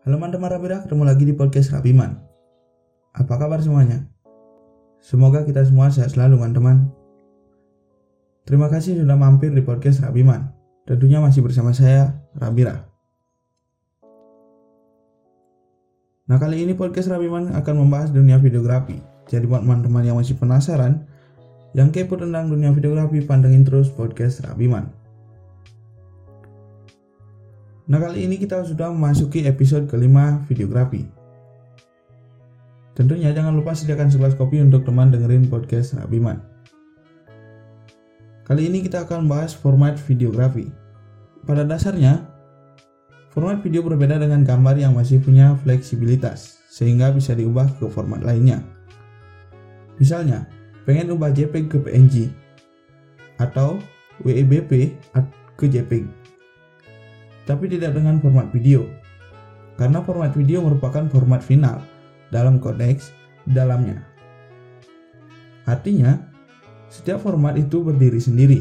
Halo teman-teman Rabira, ketemu lagi di podcast Rabiman. Apa kabar semuanya? Semoga kita semua sehat selalu teman-teman. Terima kasih sudah mampir di podcast Rabiman. Tentunya masih bersama saya, Rabira. Nah kali ini podcast Rabiman akan membahas dunia videografi. Jadi buat teman-teman yang masih penasaran, yang kepo tentang dunia videografi, pantengin terus podcast Rabiman. Nah kali ini kita sudah memasuki episode kelima videografi. Tentunya jangan lupa sediakan segelas kopi untuk teman dengerin podcast Rabiman. Kali ini kita akan bahas format videografi. Pada dasarnya, format video berbeda dengan gambar yang masih punya fleksibilitas, sehingga bisa diubah ke format lainnya. Misalnya, pengen ubah JPEG ke PNG, atau WEBP ke JPEG tapi tidak dengan format video. Karena format video merupakan format final dalam kodex dalamnya. Artinya, setiap format itu berdiri sendiri.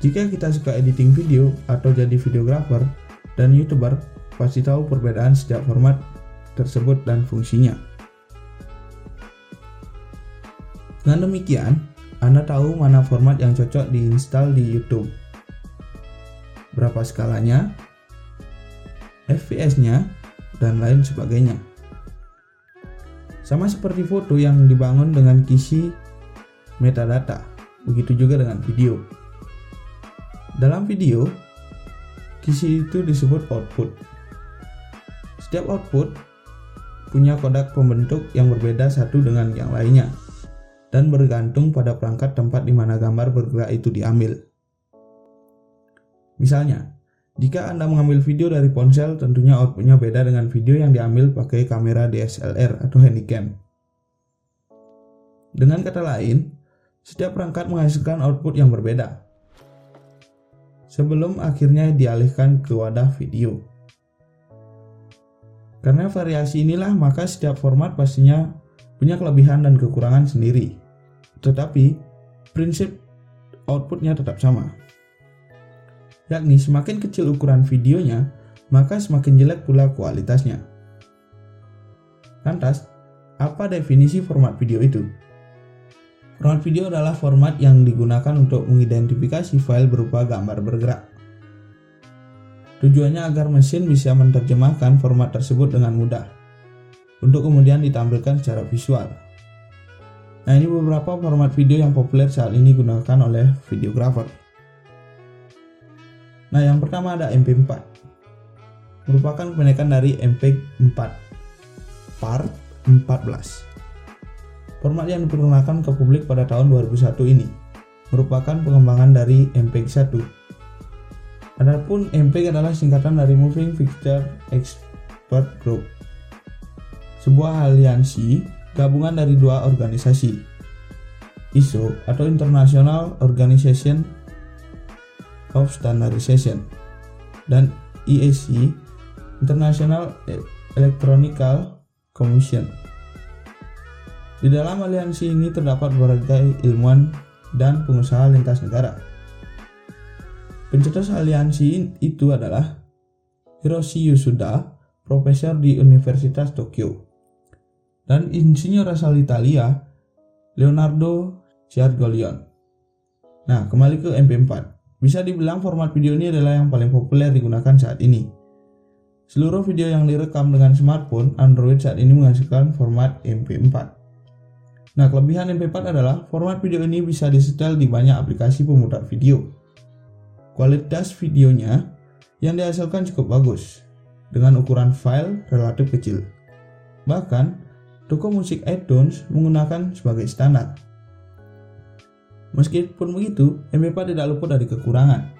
Jika kita suka editing video atau jadi videographer dan youtuber, pasti tahu perbedaan setiap format tersebut dan fungsinya. Dengan demikian, Anda tahu mana format yang cocok diinstal di YouTube berapa skalanya, FPS-nya, dan lain sebagainya. Sama seperti foto yang dibangun dengan kisi metadata, begitu juga dengan video. Dalam video, kisi itu disebut output. Setiap output punya kodak pembentuk yang berbeda satu dengan yang lainnya dan bergantung pada perangkat tempat di mana gambar bergerak itu diambil. Misalnya, jika Anda mengambil video dari ponsel, tentunya outputnya beda dengan video yang diambil pakai kamera DSLR atau handycam. Dengan kata lain, setiap perangkat menghasilkan output yang berbeda. Sebelum akhirnya dialihkan ke wadah video. Karena variasi inilah, maka setiap format pastinya punya kelebihan dan kekurangan sendiri. Tetapi, prinsip outputnya tetap sama yakni semakin kecil ukuran videonya, maka semakin jelek pula kualitasnya. Lantas, apa definisi format video itu? Format video adalah format yang digunakan untuk mengidentifikasi file berupa gambar bergerak. Tujuannya agar mesin bisa menerjemahkan format tersebut dengan mudah, untuk kemudian ditampilkan secara visual. Nah ini beberapa format video yang populer saat ini digunakan oleh videographer. Nah, yang pertama ada MP4. Merupakan kependekan dari MP4 Part 14. Format yang diperkenalkan ke publik pada tahun 2001 ini merupakan pengembangan dari MPEG 1. Adapun MPEG adalah singkatan dari Moving Picture Expert Group, sebuah aliansi gabungan dari dua organisasi, ISO atau International Organization of Standardization dan EAC International Electronical Commission. Di dalam aliansi ini terdapat berbagai ilmuwan dan pengusaha lintas negara. Pencetus aliansi itu adalah Hiroshi Yusuda, profesor di Universitas Tokyo, dan insinyur asal Italia, Leonardo Ciargolion. Nah, kembali ke MP4. Bisa dibilang format video ini adalah yang paling populer digunakan saat ini. Seluruh video yang direkam dengan smartphone Android saat ini menghasilkan format MP4. Nah, kelebihan MP4 adalah format video ini bisa disetel di banyak aplikasi pemutar video. Kualitas videonya yang dihasilkan cukup bagus, dengan ukuran file relatif kecil. Bahkan, toko musik iTunes menggunakan sebagai standar. Meskipun begitu, MP4 tidak luput dari kekurangan.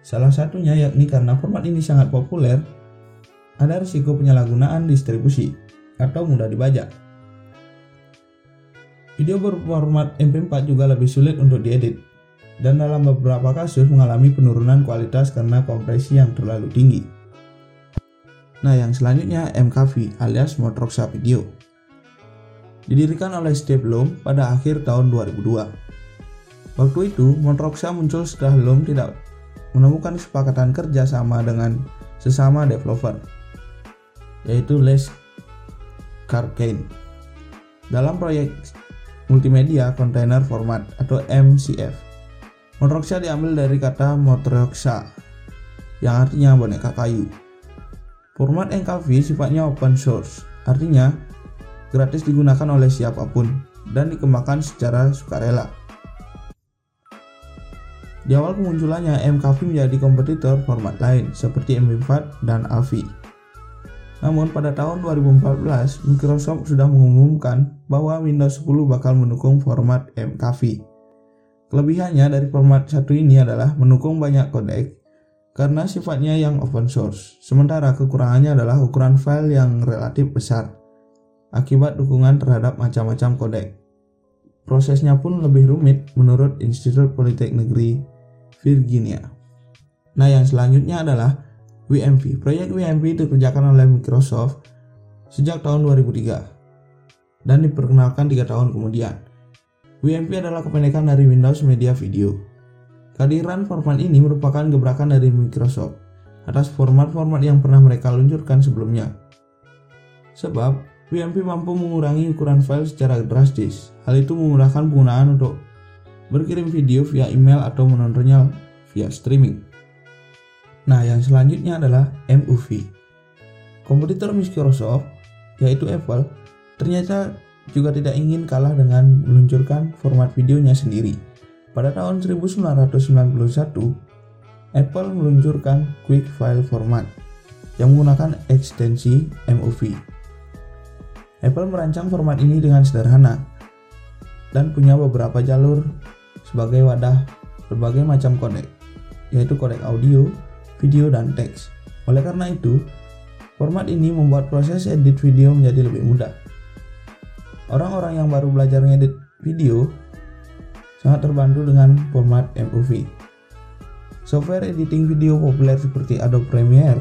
Salah satunya yakni karena format ini sangat populer, ada risiko penyalahgunaan distribusi atau mudah dibajak. Video berformat MP4 juga lebih sulit untuk diedit, dan dalam beberapa kasus mengalami penurunan kualitas karena kompresi yang terlalu tinggi. Nah, yang selanjutnya MKV alias Motroxa Video. Didirikan oleh Steve Blum pada akhir tahun 2002 Waktu itu, Montroxa muncul setelah Loom tidak menemukan kesepakatan kerja sama dengan sesama developer. yaitu Les Carcain. Dalam proyek Multimedia Container Format atau MCF, Motoroksa diambil dari kata Motoroksa yang artinya boneka kayu. Format NKV sifatnya open source, artinya gratis digunakan oleh siapa pun dan dikembangkan secara sukarela. Di awal kemunculannya, MKV menjadi kompetitor format lain seperti MP4 dan AVI. Namun pada tahun 2014, Microsoft sudah mengumumkan bahwa Windows 10 bakal mendukung format MKV. Kelebihannya dari format satu ini adalah mendukung banyak kodek karena sifatnya yang open source, sementara kekurangannya adalah ukuran file yang relatif besar akibat dukungan terhadap macam-macam kodek. Prosesnya pun lebih rumit menurut Institut Politek Negeri Virginia. Nah, yang selanjutnya adalah WMV. Proyek WMV dikerjakan oleh Microsoft sejak tahun 2003 dan diperkenalkan tiga tahun kemudian. WMV adalah kependekan dari Windows Media Video. Kehadiran format ini merupakan gebrakan dari Microsoft atas format-format yang pernah mereka luncurkan sebelumnya. Sebab, WMP mampu mengurangi ukuran file secara drastis. Hal itu memudahkan penggunaan untuk berkirim video via email atau menontonnya via streaming. Nah, yang selanjutnya adalah MUV. Kompetitor Microsoft, yaitu Apple, ternyata juga tidak ingin kalah dengan meluncurkan format videonya sendiri. Pada tahun 1991, Apple meluncurkan Quick File Format yang menggunakan ekstensi MOV. Apple merancang format ini dengan sederhana dan punya beberapa jalur sebagai wadah berbagai macam kodek, yaitu kodek audio, video, dan teks. Oleh karena itu, format ini membuat proses edit video menjadi lebih mudah. Orang-orang yang baru belajar ngedit video sangat terbantu dengan format MOV. Software editing video populer seperti Adobe Premiere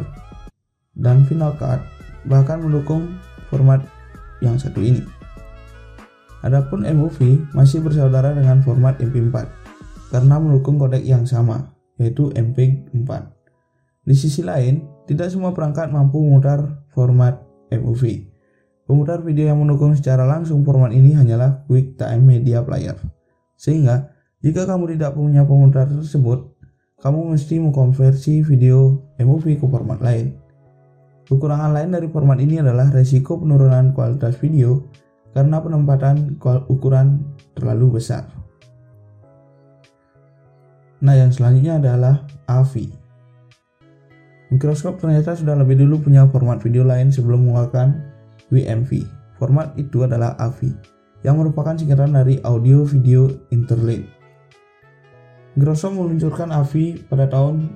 dan Final Cut bahkan mendukung format yang satu ini. Adapun MOV masih bersaudara dengan format MP4 karena mendukung kodek yang sama, yaitu MP4. Di sisi lain, tidak semua perangkat mampu memutar format MOV. Pemutar video yang mendukung secara langsung format ini hanyalah QuickTime Media Player. Sehingga, jika kamu tidak punya pemutar tersebut, kamu mesti mengkonversi video MOV ke format lain. Kekurangan lain dari format ini adalah resiko penurunan kualitas video karena penempatan ukuran terlalu besar. Nah, yang selanjutnya adalah AVI. Microsoft ternyata sudah lebih dulu punya format video lain sebelum mengeluarkan WMV. Format itu adalah AVI yang merupakan singkatan dari Audio Video Interlink. Microsoft meluncurkan AVI pada tahun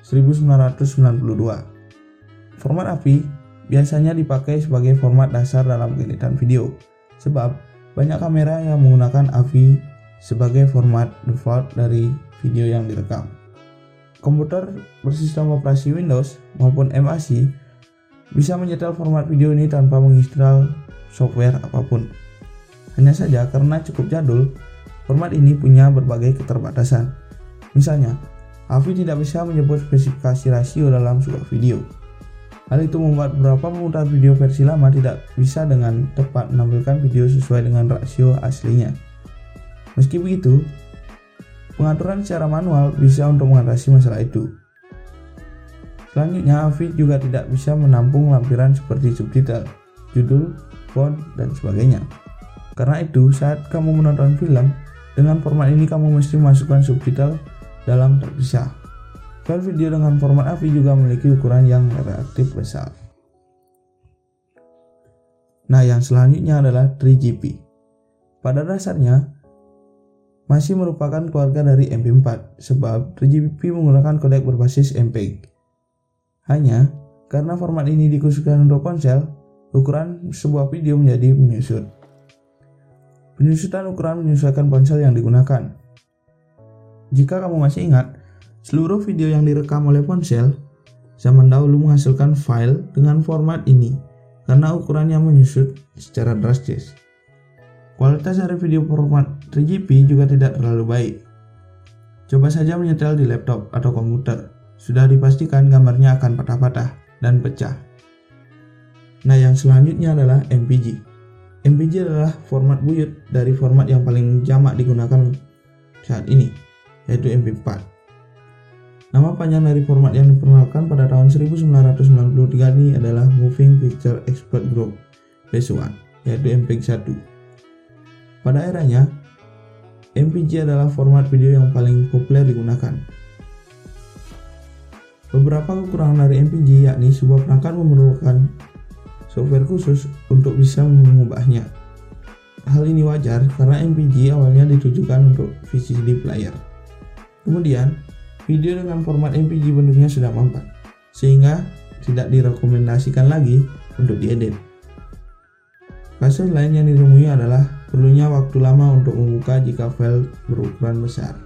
1992. Format AVI biasanya dipakai sebagai format dasar dalam editan video, sebab banyak kamera yang menggunakan AVI sebagai format default dari video yang direkam. Komputer bersistem operasi Windows maupun MAC bisa menyetel format video ini tanpa menginstal software apa pun. Hanya saja karena cukup jadul, format ini punya berbagai keterbatasan. Misalnya, AVI tidak bisa menyebut spesifikasi rasio dalam sebuah video. Hal itu membuat beberapa pemutar video versi lama tidak bisa dengan tepat menampilkan video sesuai dengan rasio aslinya. Meski begitu, pengaturan secara manual bisa untuk mengatasi masalah itu. Selanjutnya, AVI juga tidak bisa menampung lampiran seperti subtitle, judul, font, dan sebagainya. Karena itu, saat kamu menonton film, dengan format ini kamu mesti masukkan subtitle dalam terpisah. File video dengan format AVI juga memiliki ukuran yang relatif besar. Nah, yang selanjutnya adalah 3GP. Pada dasarnya, masih merupakan keluarga dari MP4, sebab 3GP menggunakan kodek berbasis MPEG. Hanya, karena format ini dikhususkan untuk ponsel, ukuran sebuah video menjadi menyusut. Penyusutan ukuran menyesuaikan ponsel yang digunakan. Jika kamu masih ingat, seluruh video yang direkam oleh ponsel zaman dahulu menghasilkan file dengan format ini karena ukurannya menyusut secara drastis. Kualitas dari video format 3GP juga tidak terlalu baik. Coba saja menyetel di laptop atau komputer, sudah dipastikan gambarnya akan patah-patah dan pecah. Nah, yang selanjutnya adalah MPG. MPG adalah format buyut dari format yang paling jamak digunakan saat ini, yaitu MP4. Nama panjang dari format yang diperkenalkan pada tahun 1993 ini adalah Moving Picture Expert Group PS1, yaitu MPEG 1. Pada eranya, MPG adalah format video yang paling populer digunakan. Beberapa kekurangan dari MPG yakni sebuah perangkat memerlukan software khusus untuk bisa mengubahnya. Hal ini wajar karena MPG awalnya ditujukan untuk VCD player. Kemudian, video dengan format MPG bentuknya sudah mampat, sehingga tidak direkomendasikan lagi untuk diedit. Kasus lain yang ditemui adalah perlunya waktu lama untuk membuka jika file berukuran besar.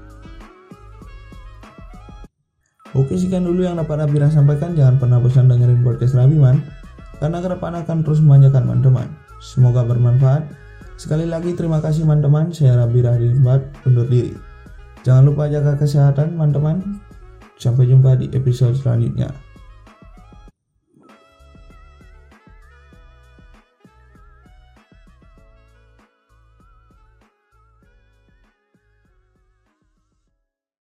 Oke sekian dulu yang dapat Abira sampaikan. Jangan pernah bosan dengerin podcast Rabiman karena ke depan akan terus memanjakan teman-teman. Semoga bermanfaat. Sekali lagi terima kasih teman-teman, saya Rabi Rahimbat undur diri. Jangan lupa jaga kesehatan teman-teman. Sampai jumpa di episode selanjutnya.